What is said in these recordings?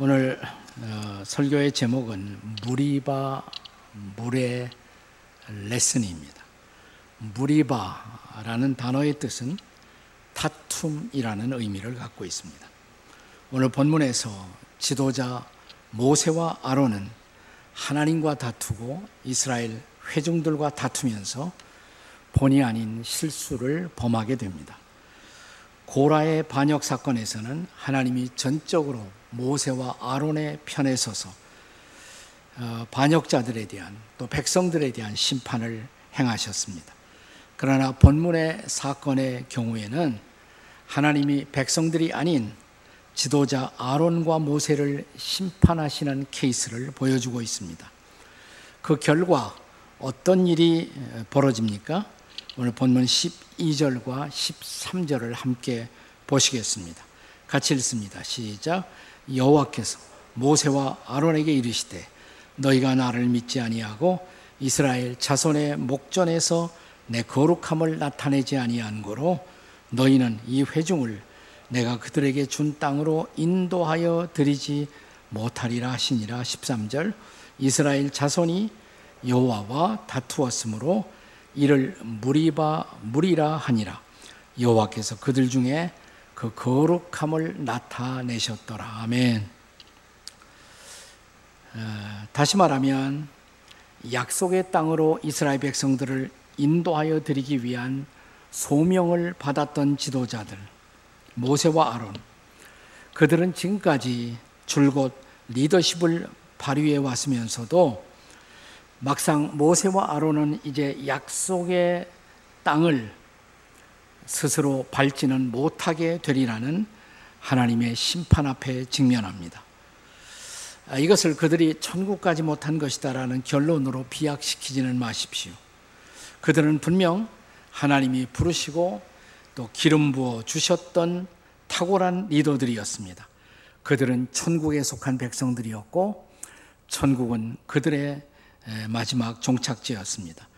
오늘 어, 설교의 제목은 무리바 물의 레슨입니다. 무리바라는 단어의 뜻은 다툼이라는 의미를 갖고 있습니다. 오늘 본문에서 지도자 모세와 아론은 하나님과 다투고 이스라엘 회중들과 다투면서 본의 아닌 실수를 범하게 됩니다. 고라의 반역 사건에서는 하나님이 전적으로 모세와 아론의 편에 서서 어, 반역자들에 대한 또 백성들에 대한 심판을 행하셨습니다. 그러나 본문의 사건의 경우에는 하나님이 백성들이 아닌 지도자 아론과 모세를 심판하시는 케이스를 보여주고 있습니다. 그 결과 어떤 일이 벌어집니까? 오늘 본문 12절과 13절을 함께 보시겠습니다. 같이 읽습니다. 시작. 여호와께서 모세와 아론에게 이르시되 너희가 나를 믿지 아니하고 이스라엘 자손의 목전에서 내 거룩함을 나타내지 아니한 고로 너희는 이 회중을 내가 그들에게 준 땅으로 인도하여 드리지 못하리라 하시니라. 13절 이스라엘 자손이 여호와와 다투었으므로 이를 무리바 무리라 하니라. 여호와께서 그들 중에 그 거룩함을 나타내셨더라. 아멘. 어, 다시 말하면 약속의 땅으로 이스라엘 백성들을 인도하여 드리기 위한 소명을 받았던 지도자들 모세와 아론 그들은 지금까지 줄곧 리더십을 발휘해 왔으면서도 막상 모세와 아론은 이제 약속의 땅을 스스로 밟지는 못하게 되리라는 하나님의 심판 앞에 직면합니다. 아, 이것을 그들이 천국까지 못한 것이다라는 결론으로 비약시키지는 마십시오. 그들은 분명 하나님이 부르시고 또 기름 부어 주셨던 탁월한 리더들이었습니다. 그들은 천국에 속한 백성들이었고 천국은 그들의 마지막 종착지였습니다.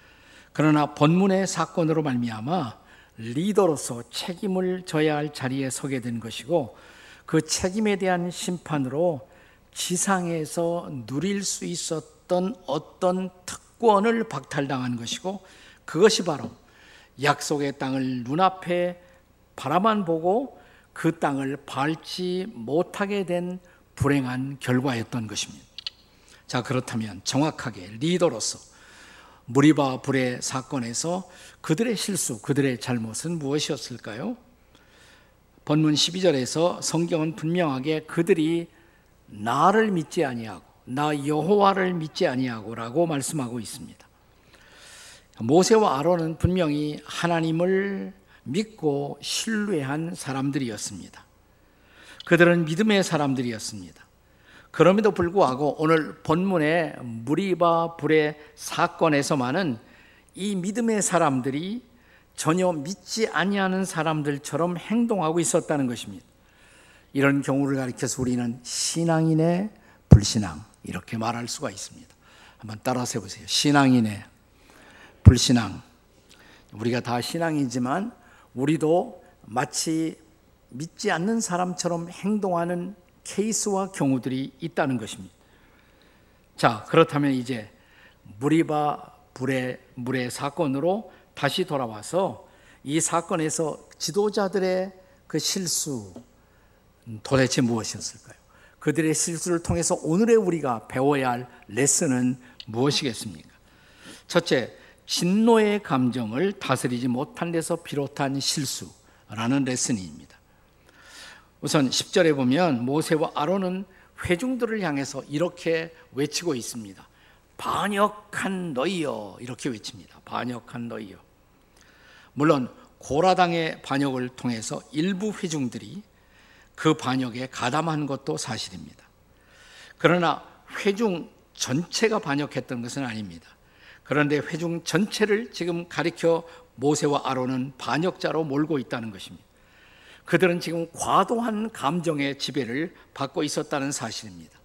그러나 본문의 사건으로 말미암아 리더로서 책임을 져야 할 자리에 서게 된 것이고 그 책임에 대한 심판으로 지상에서 누릴 수 있었던 어떤 특권을 박탈당한 것이고 그것이 바로 약속의 땅을 눈앞에 바라만 보고 그 땅을 밟지 못하게 된 불행한 결과였던 것입니다. 자, 그렇다면 정확하게 리더로서 무리바 불의 사건에서 그들의 실수, 그들의 잘못은 무엇이었을까요? 본문 12절에서 성경은 분명하게 그들이 나를 믿지 아니하고 나 여호와를 믿지 아니하고라고 말씀하고 있습니다. 모세와 아론은 분명히 하나님을 믿고 신뢰한 사람들이었습니다. 그들은 믿음의 사람들이었습니다. 그럼에도 불구하고 오늘 본문의 무리바 불의 사건에서만은 이 믿음의 사람들이 전혀 믿지 아니하는 사람들처럼 행동하고 있었다는 것입니다. 이런 경우를 가리켜서 우리는 신앙인의 불신앙 이렇게 말할 수가 있습니다. 한번 따라서 해보세요. 신앙인의 불신앙. 우리가 다 신앙이지만 우리도 마치 믿지 않는 사람처럼 행동하는 케이스와 경우들이 있다는 것입니다. 자, 그렇다면 이제 무리바 불의 물의 사건으로 다시 돌아와서 이 사건에서 지도자들의 그 실수 도대체 무엇이었을까요? 그들의 실수를 통해서 오늘의 우리가 배워야 할 레슨은 무엇이겠습니까? 첫째, 진노의 감정을 다스리지 못한 데서 비롯한 실수라는 레슨입니다. 우선 10절에 보면 모세와 아론은 회중들을 향해서 이렇게 외치고 있습니다. 반역한 너희여 이렇게 외칩니다. 반역한 너희여. 물론 고라당의 반역을 통해서 일부 회중들이 그 반역에 가담한 것도 사실입니다. 그러나 회중 전체가 반역했던 것은 아닙니다. 그런데 회중 전체를 지금 가리켜 모세와 아론은 반역자로 몰고 있다는 것입니다. 그들은 지금 과도한 감정의 지배를 받고 있었다는 사실입니다.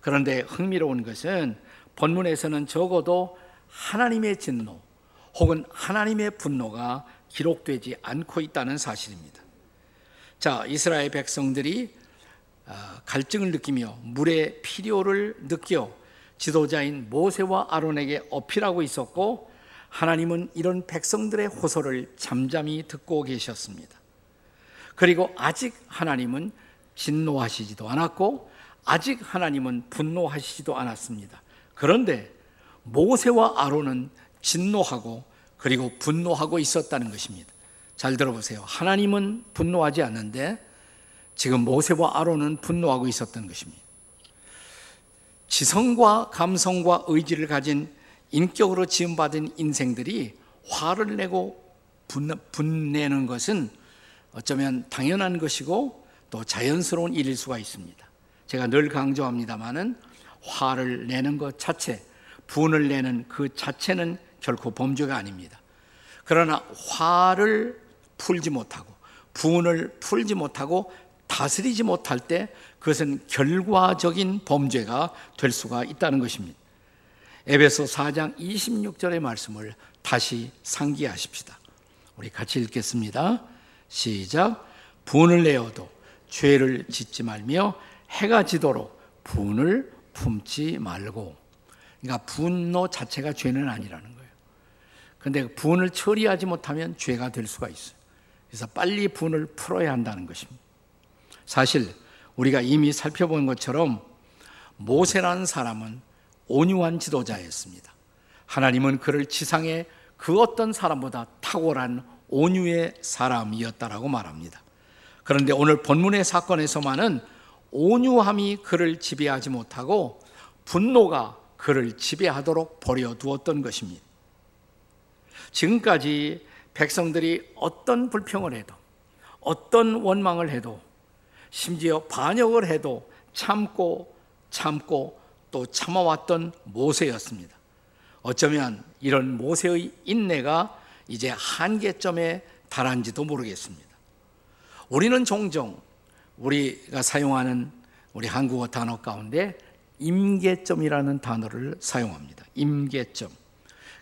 그런데 흥미로운 것은 본문에서는 적어도 하나님의 진노 혹은 하나님의 분노가 기록되지 않고 있다는 사실입니다. 자, 이스라엘 백성들이 어, 갈증을 느끼며 물의 필요를 느껴 지도자인 모세와 아론에게 어필하고 있었고 하나님은 이런 백성들의 호소를 잠잠히 듣고 계셨습니다. 그리고 아직 하나님은 진노하시지도 않았고 아직 하나님은 분노하시지도 않았습니다. 그런데 모세와 아론은 진노하고 그리고 분노하고 있었다는 것입니다. 잘 들어보세요. 하나님은 분노하지 않는데 지금 모세와 아론은 분노하고 있었던 것입니다. 지성과 감성과 의지를 가진 인격으로 지음받은 인생들이 화를 내고 분내는 것은 어쩌면 당연한 것이고 또 자연스러운 일일 수가 있습니다. 제가 늘 강조합니다만은 화를 내는 것 자체, 분을 내는 그 자체는 결코 범죄가 아닙니다. 그러나 화를 풀지 못하고 분을 풀지 못하고 다스리지 못할 때 그것은 결과적인 범죄가 될 수가 있다는 것입니다. 에베소 4장 26절의 말씀을 다시 상기하십시다. 우리 같이 읽겠습니다. 시작. 분을 내어도 죄를 짓지 말며 해가 지도록 분을 품지 말고. 그러니까 분노 자체가 죄는 아니라는 거예요. 근데 분을 처리하지 못하면 죄가 될 수가 있어요. 그래서 빨리 분을 풀어야 한다는 것입니다. 사실 우리가 이미 살펴본 것처럼 모세라는 사람은 온유한 지도자였습니다. 하나님은 그를 지상의 그 어떤 사람보다 탁월한 온유의 사람이었다라고 말합니다. 그런데 오늘 본문의 사건에서만은 온유함이 그를 지배하지 못하고 분노가 그를 지배하도록 버려두었던 것입니다. 지금까지 백성들이 어떤 불평을 해도 어떤 원망을 해도 심지어 반역을 해도 참고 참고 또 참아왔던 모세였습니다. 어쩌면 이런 모세의 인내가 이제 한계점에 달한지도 모르겠습니다. 우리는 종종 우리가 사용하는 우리 한국어 단어 가운데 임계점이라는 단어를 사용합니다. 임계점.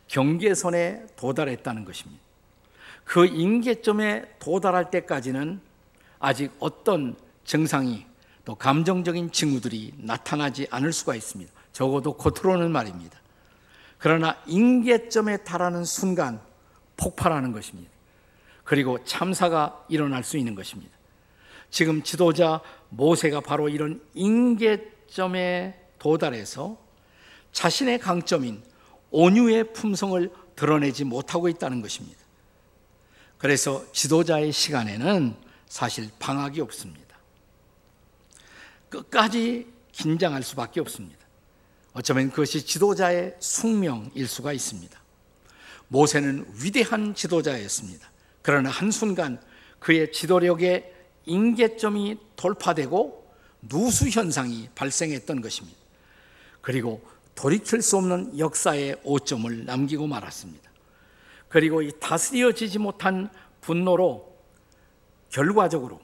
경계선에 도달했다는 것입니다. 그 임계점에 도달할 때까지는 아직 어떤 증상이 또 감정적인 징후들이 나타나지 않을 수가 있습니다. 적어도 겉으로는 말입니다. 그러나 임계점에 달하는 순간 폭발하는 것입니다. 그리고 참사가 일어날 수 있는 것입니다. 지금 지도자 모세가 바로 이런 임계점에 도달해서 자신의 강점인 온유의 품성을 드러내지 못하고 있다는 것입니다. 그래서 지도자의 시간에는 사실 방학이 없습니다. 끝까지 긴장할 수밖에 없습니다. 어쩌면 그것이 지도자의 숙명일 수가 있습니다. 모세는 위대한 지도자였습니다. 그러나 한순간 그의 지도력의 인계점이 돌파되고 누수 현상이 발생했던 것입니다. 그리고 돌이킬 수 없는 역사의 오점을 남기고 말았습니다. 그리고 이 다스려지지 못한 분노로 결과적으로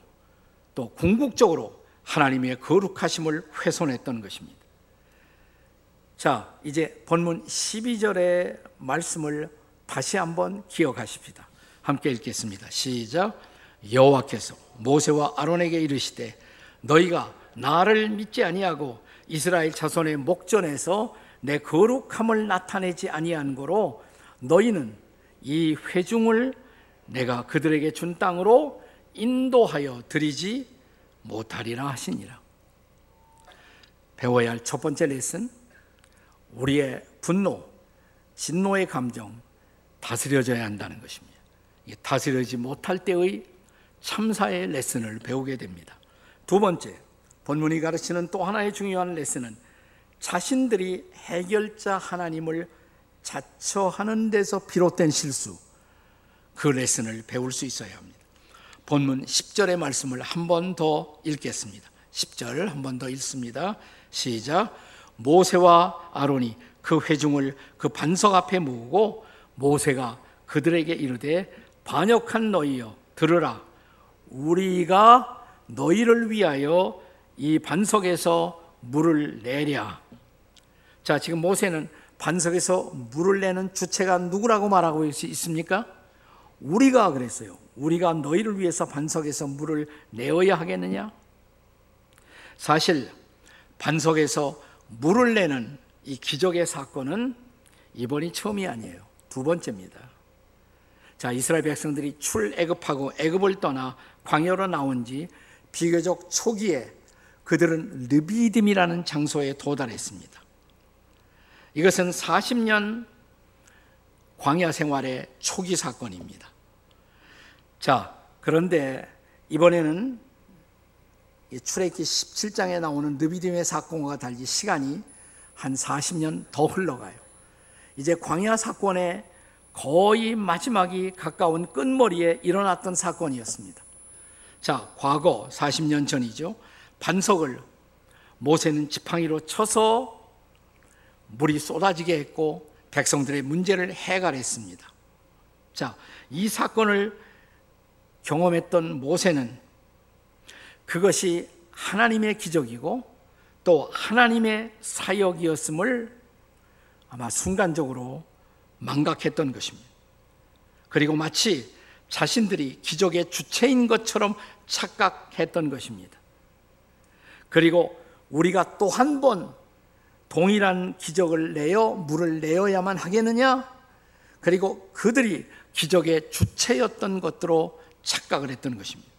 또 궁극적으로 하나님의 거룩하심을 훼손했던 것입니다. 자, 이제 본문 12절의 말씀을 다시 한번 기억하십시다. 함께 읽겠습니다. 시작. 여호와께서 모세와 아론에게 이르시되 너희가 나를 믿지 아니하고 이스라엘 자손의 목전에서 내 거룩함을 나타내지 아니한 거로 너희는 이 회중을 내가 그들에게 준 땅으로 인도하여 드리지 못하리라 하시니라. 배워야 할 첫 번째 레슨, 우리의 분노, 진노의 감정 다스려져야 한다는 것입니다. 다스려지 못할 때의 참사의 레슨을 배우게 됩니다. 두 번째, 본문이 가르치는 또 하나의 중요한 레슨은 자신들이 해결자 하나님을 자처하는 데서 비롯된 실수, 그 레슨을 배울 수 있어야 합니다. 본문 10절의 말씀을 한 번 더 읽겠습니다. 10절 한 번 더 읽습니다. 시작. 모세와 아론이 그 회중을 그 반석 앞에 모으고 모세가 그들에게 이르되 반역한 너희여 들으라 우리가 너희를 위하여 이 반석에서 물을 내랴. 자, 지금 모세는 반석에서 물을 내는 주체가 누구라고 말하고 있습니까? 우리가 그랬어요. 우리가 너희를 위해서 반석에서 물을 내어야 하겠느냐? 사실 반석에서 물을 내는 이 기적의 사건은 이번이 처음이 아니에요. 두 번째입니다. 자, 이스라엘 백성들이 출애굽하고 애굽을 떠나 광야로 나온 지 비교적 초기에 그들은 르비딤이라는 장소에 도달했습니다. 이것은 40년 광야 생활의 초기 사건입니다. 자, 그런데 이번에는 출애기 17장에 나오는 느비딤의 사건과 달리 시간이 한 40년 더 흘러가요. 이제 광야 사건의 거의 마지막이 가까운 끝머리에 일어났던 사건이었습니다. 자, 과거 40년 전이죠. 반석을 모세는 지팡이로 쳐서 물이 쏟아지게 했고 백성들의 문제를 해결했습니다. 자, 이 사건을 경험했던 모세는 그것이 하나님의 기적이고 또 하나님의 사역이었음을 아마 순간적으로 망각했던 것입니다. 그리고 마치 자신들이 기적의 주체인 것처럼 착각했던 것입니다. 그리고 우리가 또 한 번 동일한 기적을 내어 물을 내어야만 하겠느냐? 그리고 그들이 기적의 주체였던 것으로 착각을 했던 것입니다.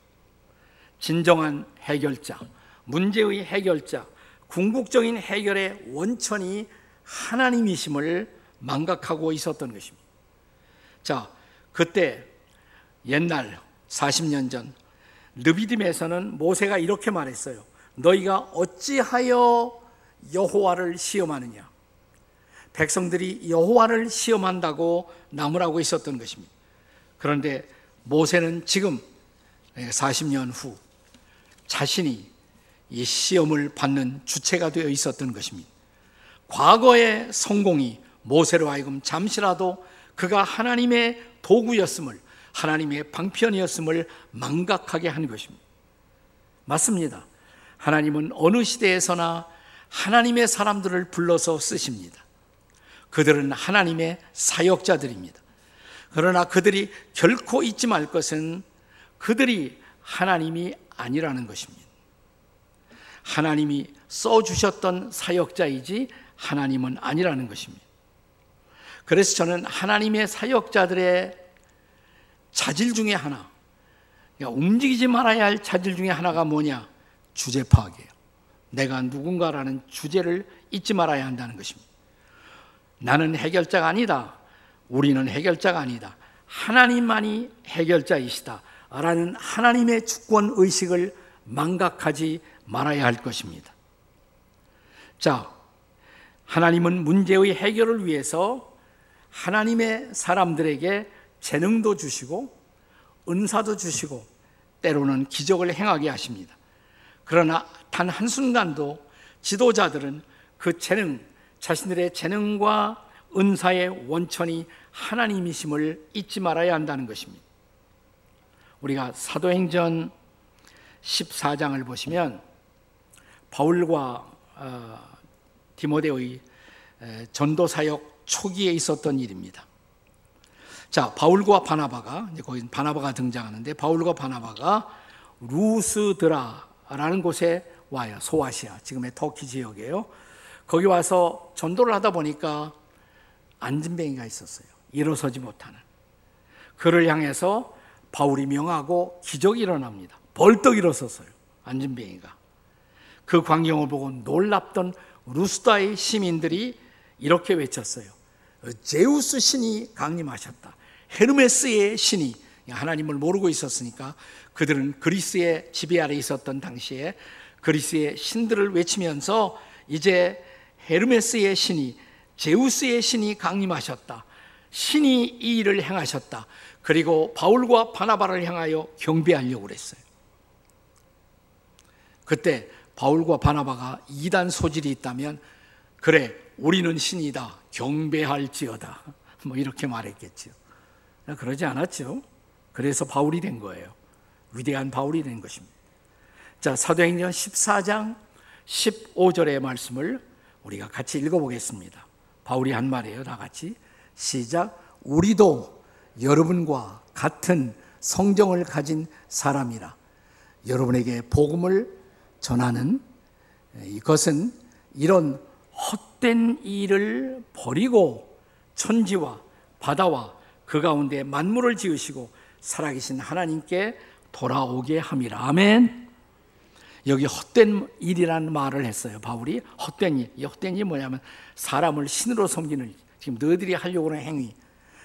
진정한 해결자, 문제의 해결자, 궁극적인 해결의 원천이 하나님이심을 망각하고 있었던 것입니다. 자, 그때 옛날 40년 전 르비딤에서는 모세가 이렇게 말했어요. 너희가 어찌하여 여호와를 시험하느냐? 백성들이 여호와를 시험한다고 나무라고 있었던 것입니다. 그런데 모세는 지금 40년 후 자신이 이 시험을 받는 주체가 되어 있었던 것입니다. 과거의 성공이 모세로 하여금 잠시라도 그가 하나님의 도구였음을 하나님의 방편이었음을 망각하게 한 것입니다. 맞습니다. 하나님은 어느 시대에서나 하나님의 사람들을 불러서 쓰십니다. 그들은 하나님의 사역자들입니다. 그러나 그들이 결코 잊지 말 것은 그들이 하나님이 아니라는 것입니다. 하나님이 써주셨던 사역자이지 하나님은 아니라는 것입니다. 그래서 저는 하나님의 사역자들의 자질 중에 하나, 그러니까 움직이지 말아야 할 자질 중에 하나가 뭐냐? 주제 파악이에요. 내가 누군가라는 주제를 잊지 말아야 한다는 것입니다. 나는 해결자가 아니다. 우리는 해결자가 아니다. 하나님만이 해결자이시다. 라는 하나님의 주권 의식을 망각하지 말아야 할 것입니다. 자, 하나님은 문제의 해결을 위해서 하나님의 사람들에게 재능도 주시고 은사도 주시고 때로는 기적을 행하게 하십니다. 그러나 단 한순간도 지도자들은 그 재능, 자신들의 재능과 은사의 원천이 하나님이심을 잊지 말아야 한다는 것입니다. 우리가 사도행전 14장을 보시면 바울과 어, 디모데의 전도 사역 초기에 있었던 일입니다. 자, 바울과 바나바가 이제 거기 바나바가 등장하는데 바울과 바나바가 루스드라라는 곳에 와요. 소아시아, 지금의 터키 지역이에요. 거기 와서 전도를 하다 보니까 안진뱅이가 있었어요. 일어서지 못하는. 그를 향해서 바울이 명하고 기적이 일어납니다. 벌떡 일어섰어요. 안진뱅이가. 그 광경을 보고 놀랍던 루스다의 시민들이 이렇게 외쳤어요. 제우스 신이 강림하셨다. 헤르메스의 신이 하나님을 모르고 있었으니까 그들은 그리스의 지배 아래 있었던 당시에 그리스의 신들을 외치면서 이제 헤르메스의 신이 제우스의 신이 강림하셨다. 신이 이 일을 행하셨다. 그리고 바울과 바나바를 향하여 경배하려고 그랬어요. 그때 바울과 바나바가 이단 소질이 있다면 그래 우리는 신이다 경배할지어다 뭐 이렇게 말했겠죠. 그러지 않았죠. 그래서 바울이 된 거예요. 위대한 바울이 된 것입니다. 자 사도행전 14장 15절의 말씀을 우리가 같이 읽어보겠습니다. 바울이 한 말이에요. 다 같이 시작. 우리도 여러분과 같은 성정을 가진 사람이라 여러분에게 복음을 전하는 이것은 이런 헛된 일을 버리고 천지와 바다와 그 가운데 만물을 지으시고 살아계신 하나님께 돌아오게 함이라. 아멘. 여기 헛된 일이라는 말을 했어요. 바울이 헛된 일. 이 헛된 일이 뭐냐면 사람을 신으로 섬기는 일. 지금 너희들이 하려고 하는 행위.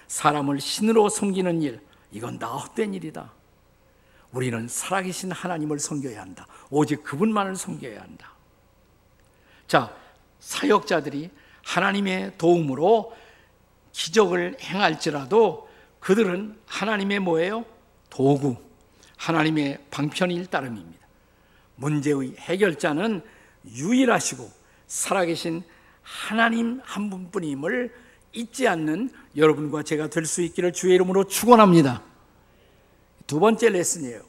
사람을 신으로 섬기는 일. 이건 다 헛된 일이다. 우리는 살아계신 하나님을 섬겨야 한다. 오직 그분만을 섬겨야 한다. 자, 사역자들이 하나님의 도움으로 기적을 행할지라도 그들은 하나님의 뭐예요? 도구, 하나님의 방편일 따름입니다. 문제의 해결자는 유일하시고 살아계신 하나님 한 분뿐임을 잊지 않는 여러분과 제가 될 수 있기를 주의 이름으로 축원합니다. 두 번째 레슨이에요.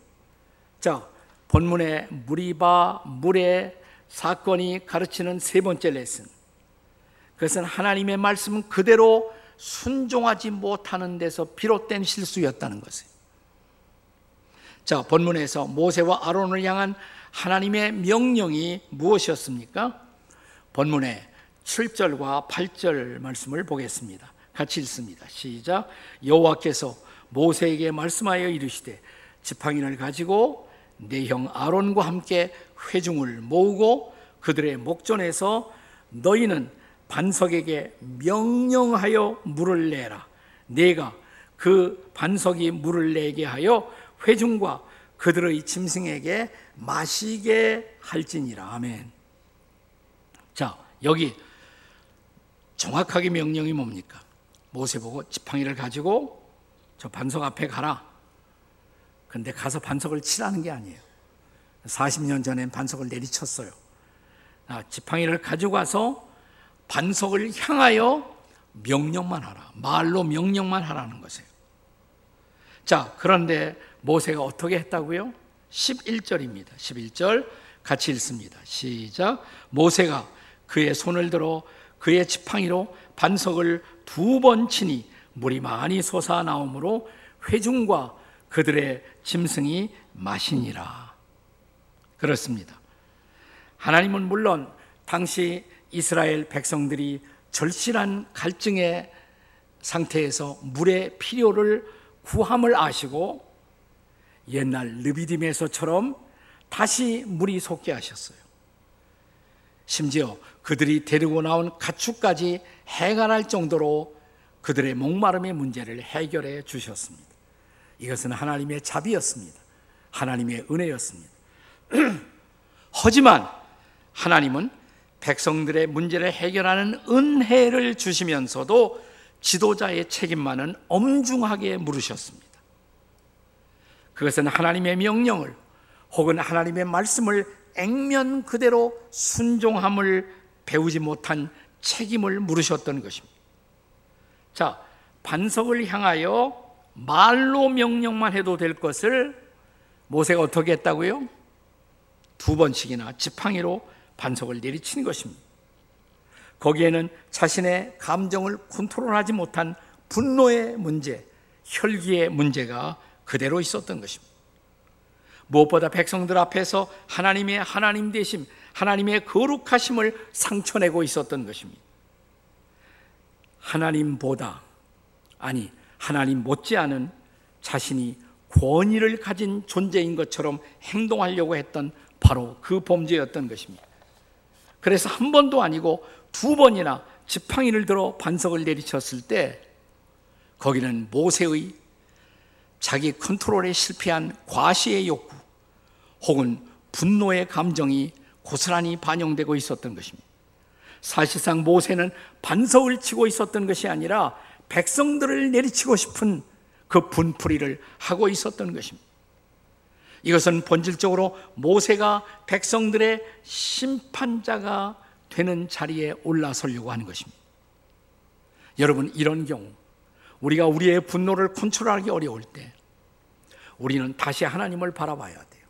자, 본문의 무리바 물의 사건이 가르치는 세 번째 레슨. 그것은 하나님의 말씀 그대로 순종하지 못하는 데서 비롯된 실수였다는 것이에요. 자, 본문에서 모세와 아론을 향한 하나님의 명령이 무엇이었습니까? 본문의 7절과 8절 말씀을 보겠습니다. 같이 읽습니다. 시작. 여호와께서 모세에게 말씀하여 이르시되 지팡이를 가지고 내 형 아론과 함께 회중을 모으고 그들의 목전에서 너희는 반석에게 명령하여 물을 내라. 내가 그 반석이 물을 내게 하여 회중과 그들의 짐승에게 마시게 할지니라. 아멘. 자, 여기 정확하게 명령이 뭡니까? 모세 보고 지팡이를 가지고 저 반석 앞에 가라. 근데 가서 반석을 치라는 게 아니에요. 40년 전엔 반석을 내리쳤어요. 아, 지팡이를 가지고 가서 반석을 향하여 명령만 하라. 말로 명령만 하라는 것이에요. 자, 그런데 모세가 어떻게 했다고요? 11절입니다. 11절 같이 읽습니다. 시작. 모세가 그의 손을 들어 그의 지팡이로 반석을 두 번 치니 물이 많이 솟아 나오므로 회중과 그들의 짐승이 마시니라. 그렇습니다. 하나님은 물론 당시 이스라엘 백성들이 절실한 갈증의 상태에서 물의 필요를 구함을 아시고 옛날 르비딤에서처럼 다시 물이 솟게 하셨어요. 심지어 그들이 데리고 나온 가축까지 해갈할 정도로 그들의 목마름의 문제를 해결해 주셨습니다. 이것은 하나님의 자비였습니다. 하나님의 은혜였습니다. 하지만 하나님은 백성들의 문제를 해결하는 은혜를 주시면서도 지도자의 책임만은 엄중하게 물으셨습니다. 그것은 하나님의 명령을 혹은 하나님의 말씀을 액면 그대로 순종함을 배우지 못한 책임을 물으셨던 것입니다. 자, 반석을 향하여 말로 명령만 해도 될 것을 모세가 어떻게 했다고요? 두 번씩이나 지팡이로 반석을 내리치는 것입니다. 거기에는 자신의 감정을 컨트롤하지 못한 분노의 문제, 혈기의 문제가 그대로 있었던 것입니다. 무엇보다 백성들 앞에서 하나님의 하나님 되심, 하나님의 거룩하심을 상처내고 있었던 것입니다. 하나님보다 아니 하나님 못지않은 자신이 권위를 가진 존재인 것처럼 행동하려고 했던 바로 그 범죄였던 것입니다. 그래서 한 번도 아니고 두 번이나 지팡이를 들어 반석을 내리쳤을 때 거기는 모세의 자기 컨트롤에 실패한 과시의 욕구 혹은 분노의 감정이 고스란히 반영되고 있었던 것입니다. 사실상 모세는 반석을 치고 있었던 것이 아니라 백성들을 내리치고 싶은 그 분풀이를 하고 있었던 것입니다. 이것은 본질적으로 모세가 백성들의 심판자가 되는 자리에 올라서려고 하는 것입니다. 여러분, 이런 경우 우리가 우리의 분노를 컨트롤하기 어려울 때 우리는 다시 하나님을 바라봐야 돼요.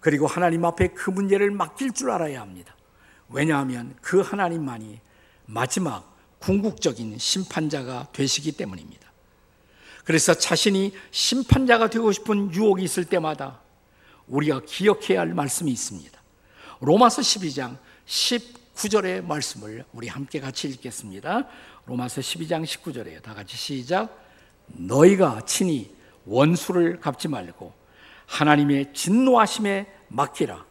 그리고 하나님 앞에 그 문제를 맡길 줄 알아야 합니다. 왜냐하면 그 하나님만이 마지막 궁극적인 심판자가 되시기 때문입니다. 그래서 자신이 심판자가 되고 싶은 유혹이 있을 때마다 우리가 기억해야 할 말씀이 있습니다. 로마서 12장 19절의 말씀을 우리 함께 같이 읽겠습니다. 로마서 12장 19절에요. 다 같이 시작. 너희가 친히 원수를 갚지 말고 하나님의 진노하심에 맡기라.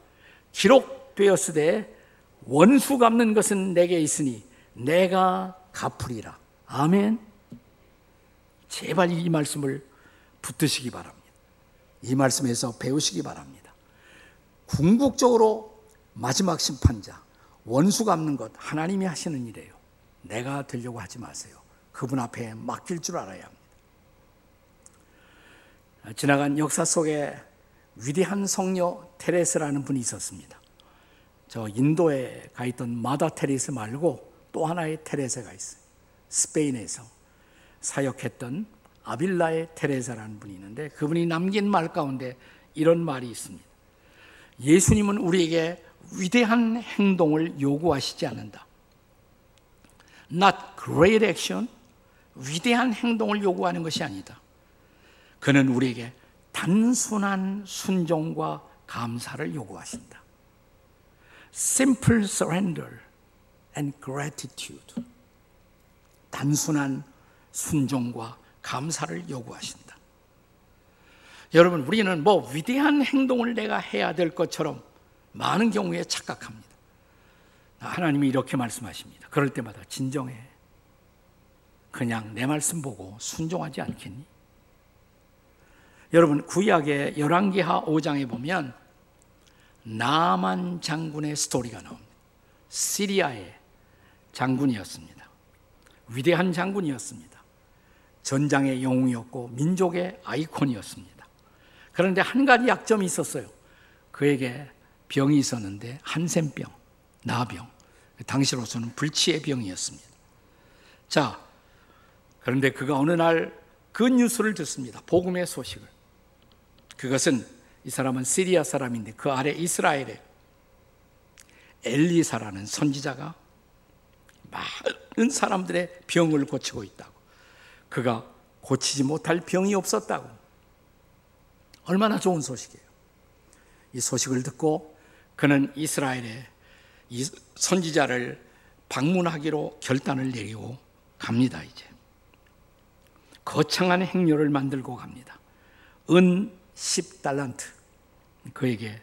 기록되었으되 원수 갚는 것은 내게 있으니 내가 갚으리라. 아멘. 제발 이 말씀을 붙드시기 바랍니다. 이 말씀에서 배우시기 바랍니다. 궁극적으로 마지막 심판자, 원수 갚는 것 하나님이 하시는 일이에요. 내가 되려고 하지 마세요. 그분 앞에 맡길 줄 알아야 합니다. 지나간 역사 속에 위대한 성녀 테레스라는 분이 있었습니다. 저 인도에 가 있던 마다 테레스 말고 또 하나의 테레사가 있어요. 스페인에서 사역했던 아빌라의 테레사라는 분이 있는데 그분이 남긴 말 가운데 이런 말이 있습니다. 예수님은 우리에게 위대한 행동을 요구하시지 않는다. Not great action, 위대한 행동을 요구하는 것이 아니다. 그는 우리에게 단순한 순종과 감사를 요구하신다. Simple surrender and gratitude. 단순한 순종과 감사를 요구하신다. 여러분, 우리는 뭐 위대한 행동을 내가 해야 될 것처럼 많은 경우에 착각합니다. 하나님이 이렇게 말씀하십니다. 그럴 때마다 진정해. 그냥 내 말씀 보고 순종하지 않겠니? 여러분 구약의 열왕기하 5장에 보면 나만 장군의 스토리가 나옵니다. 시리아의 장군이었습니다. 위대한 장군이었습니다. 전장의 영웅이었고 민족의 아이콘이었습니다. 그런데 한 가지 약점이 있었어요. 그에게 병이 있었는데 한센병, 나병. 당시로서는 불치의 병이었습니다. 자, 그런데 그가 어느 날 그 뉴스를 듣습니다. 복음의 소식을. 그것은 이 사람은 시리아 사람인데 그 아래 이스라엘에 엘리사라는 선지자가 많은 사람들의 병을 고치고 있다고. 그가 고치지 못할 병이 없었다고. 얼마나 좋은 소식이에요. 이 소식을 듣고 그는 이스라엘에 이 선지자를 방문하기로 결단을 내리고 갑니다, 이제. 거창한 행렬을 만들고 갑니다. 은 10달란트. 그에게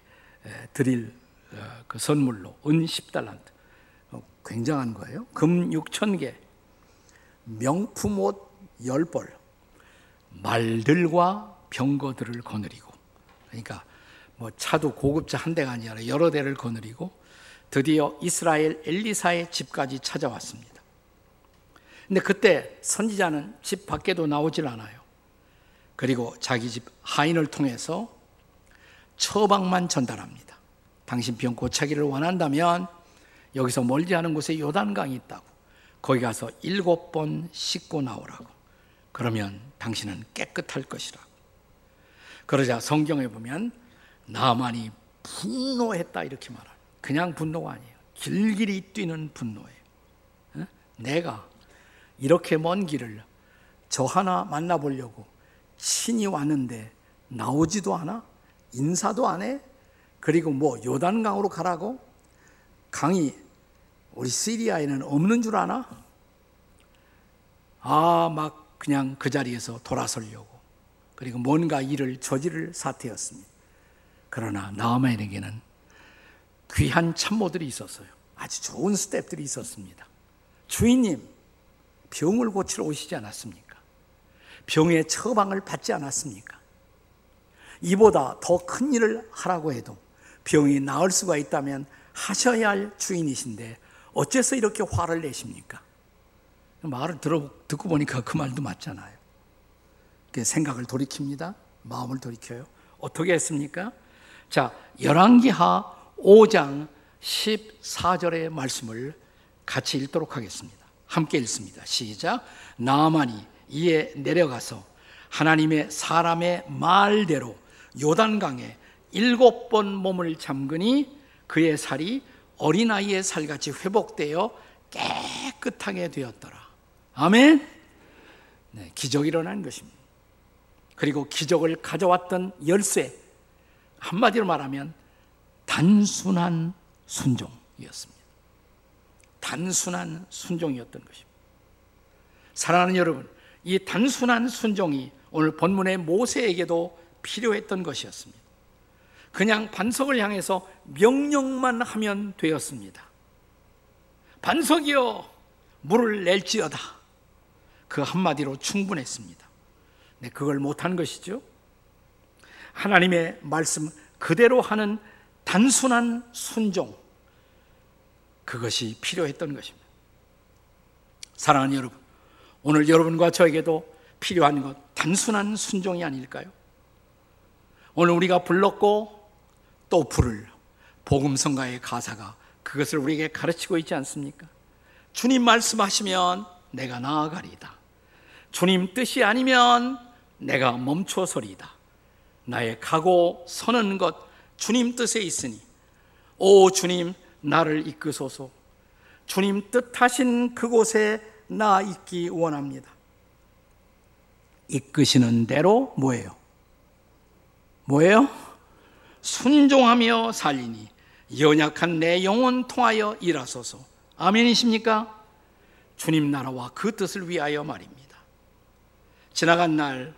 드릴 어, 그 선물로 은 10달란트. 어, 굉장한 거예요. 금 6천 개, 명품 옷 10벌, 말들과 병거들을 거느리고, 그러니까 뭐 차도 고급차 한 대가 아니라 여러 대를 거느리고 드디어 이스라엘 엘리사의 집까지 찾아왔습니다. 근데 그때 선지자는 집 밖에도 나오질 않아요. 그리고 자기 집 하인을 통해서 처방만 전달합니다. 당신 병 고치기를 원한다면 여기서 멀지 않은 곳에 요단강이 있다고. 거기 가서 일곱 번 씻고 나오라고. 그러면 당신은 깨끗할 것이라고. 그러자 성경에 보면 나만이 분노했다 이렇게 말합니다. 그냥 분노가 아니에요. 길길이 뛰는 분노예요. 내가 이렇게 먼 길을 저 하나 만나보려고 신이 왔는데 나오지도 않아? 인사도 안 해? 그리고 뭐 요단강으로 가라고? 강이 우리 시리아에는 없는 줄 아나? 아, 막 그냥 그 자리에서 돌아서려고. 그리고 뭔가 일을 저지를 사태였습니다. 그러나 나아만에게는 귀한 참모들이 있었어요. 아주 좋은 스탭들이 있었습니다. 주인님, 병을 고치러 오시지 않았습니까? 병의 처방을 받지 않았습니까? 이보다 더 큰 일을 하라고 해도 병이 나을 수가 있다면 하셔야 할 주인이신데 어째서 이렇게 화를 내십니까? 말을 들어, 듣고 보니까 그 말도 맞잖아요. 생각을 돌이킵니다. 마음을 돌이켜요. 어떻게 했습니까? 자, 열왕기하 5장 14절의 말씀을 같이 읽도록 하겠습니다. 함께 읽습니다. 시작. 나만이 이에 내려가서 하나님의 사람의 말대로 요단강에 일곱 번 몸을 잠그니 그의 살이 어린아이의 살같이 회복되어 깨끗하게 되었더라. 아멘. 네, 기적이 일어난 것입니다. 그리고 기적을 가져왔던 열쇠, 한마디로 말하면 단순한 순종이었습니다. 단순한 순종이었던 것입니다. 사랑하는 여러분, 이 단순한 순종이 오늘 본문의 모세에게도 필요했던 것이었습니다. 그냥 반석을 향해서 명령만 하면 되었습니다. 반석이여 물을 낼지어다. 그 한마디로 충분했습니다. 네, 그걸 못한 것이죠. 하나님의 말씀 그대로 하는 단순한 순종. 그것이 필요했던 것입니다. 사랑하는 여러분, 오늘 여러분과 저에게도 필요한 것 단순한 순종이 아닐까요? 오늘 우리가 불렀고 또 부를 복음성가의 가사가 그것을 우리에게 가르치고 있지 않습니까? 주님 말씀하시면 내가 나아가리다. 주님 뜻이 아니면 내가 멈춰서리다. 나의 가고 서는 것 주님 뜻에 있으니 오 주님 나를 이끄소서. 주님 뜻하신 그곳에 나 있기 원합니다. 이끄시는 대로 뭐예요? 뭐예요? 순종하며 살리니 연약한 내 영혼 통하여 일하소서. 아멘이십니까? 주님 나라와 그 뜻을 위하여 말입니다. 지나간 날,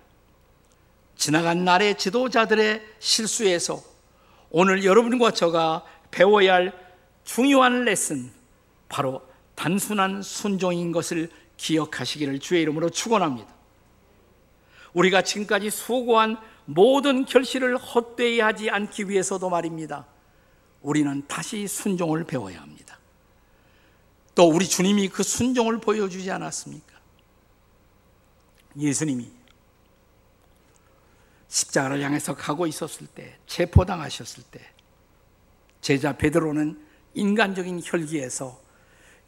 지나간 날의 지도자들의 실수에서 오늘 여러분과 저가 배워야 할 중요한 레슨, 바로 단순한 순종인 것을 기억하시기를 주의 이름으로 축원합니다. 우리가 지금까지 수고한 모든 결실을 헛되이 하지 않기 위해서도 말입니다. 우리는 다시 순종을 배워야 합니다. 또 우리 주님이 그 순종을 보여주지 않았습니까? 예수님이 십자가를 향해서 가고 있었을 때, 체포당하셨을 때, 제자 베드로는 인간적인 혈기에서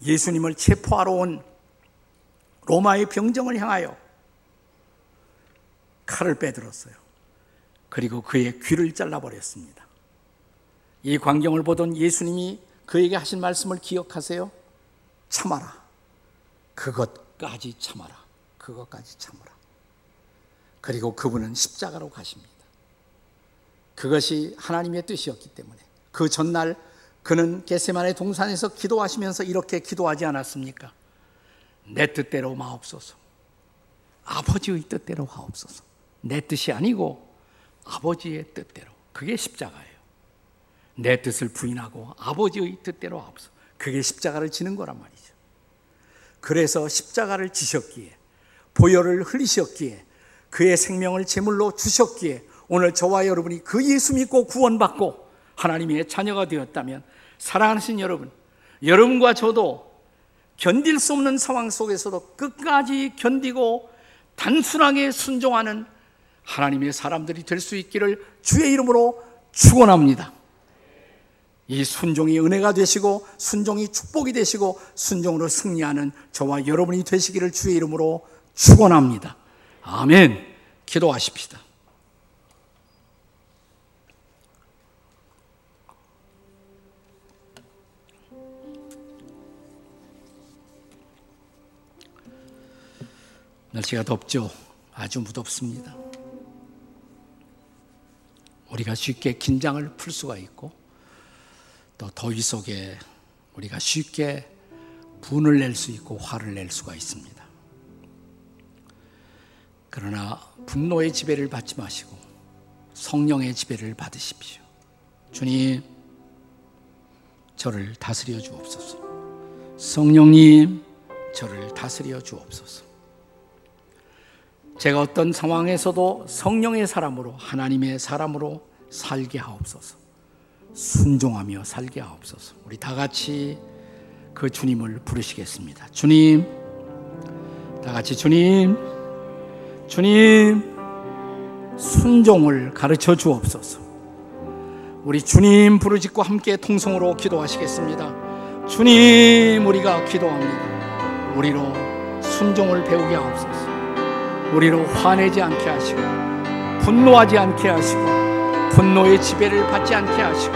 예수님을 체포하러 온 로마의 병정을 향하여 칼을 빼들었어요. 그리고 그의 귀를 잘라버렸습니다. 이 광경을 보던 예수님이 그에게 하신 말씀을 기억하세요? 참아라. 그것까지 참아라. 그것까지 참아라. 그리고 그분은 십자가로 가십니다. 그것이 하나님의 뜻이었기 때문에 그 전날 그는 게세만의 동산에서 기도하시면서 이렇게 기도하지 않았습니까? 내 뜻대로 마옵소서. 아버지의 뜻대로 하옵소서. 내 뜻이 아니고 아버지의 뜻대로. 그게 십자가예요. 내 뜻을 부인하고 아버지의 뜻대로 하옵소서. 그게 십자가를 지는 거란 말이죠. 그래서 십자가를 지셨기에 보혈을 흘리셨기에 그의 생명을 제물로 주셨기에 오늘 저와 여러분이 그 예수 믿고 구원받고 하나님의 자녀가 되었다면 사랑하신 여러분, 여러분과 저도 견딜 수 없는 상황 속에서도 끝까지 견디고 단순하게 순종하는 하나님의 사람들이 될 수 있기를 주의 이름으로 축원합니다. 이 순종이 은혜가 되시고 순종이 축복이 되시고 순종으로 승리하는 저와 여러분이 되시기를 주의 이름으로 축원합니다. 아멘. 기도하십시다. 날씨가 덥죠. 아주 무덥습니다. 우리가 쉽게 긴장을 풀 수가 있고 또 더위 속에 우리가 쉽게 분을 낼 수 있고 화를 낼 수가 있습니다. 그러나 분노의 지배를 받지 마시고 성령의 지배를 받으십시오. 주님, 저를 다스려 주옵소서. 성령님, 저를 다스려 주옵소서. 제가 어떤 상황에서도 성령의 사람으로 하나님의 사람으로 살게 하옵소서. 순종하며 살게 하옵소서. 우리 다 같이 그 주님을 부르시겠습니다. 주님, 다 같이 주님, 주님, 순종을 가르쳐 주옵소서. 우리 주님 부르짖고 함께 통성으로 기도하시겠습니다. 주님, 우리가 기도합니다. 우리로 순종을 배우게 하옵소서. 우리를 화내지 않게 하시고 분노하지 않게 하시고 분노의 지배를 받지 않게 하시고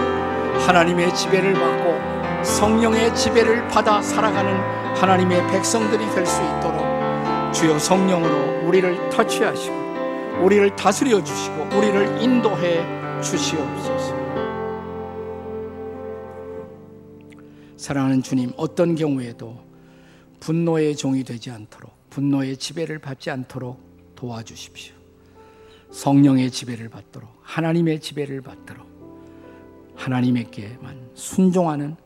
하나님의 지배를 받고 성령의 지배를 받아 살아가는 하나님의 백성들이 될 수 있도록 주여 성령으로 우리를 터치하시고 우리를 다스려 주시고 우리를 인도해 주시옵소서. 사랑하는 주님, 어떤 경우에도 분노의 종이 되지 않도록, 분노의 지배를 받지 않도록 도와주십시오. 성령의 지배를 받도록, 하나님의 지배를 받도록, 하나님에게만 순종하는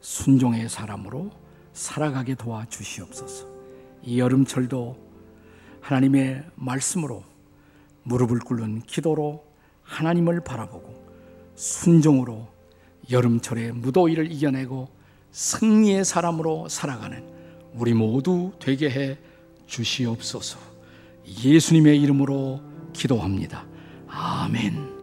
순종의 사람으로 살아가게 도와주시옵소서. 이 여름철도 하나님의 말씀으로 무릎을 꿇는 기도로 하나님을 바라보고 순종으로 여름철의 무더위를 이겨내고 승리의 사람으로 살아가는 우리 모두 되게 해 주시옵소서. 예수님의 이름으로 기도합니다. 아멘.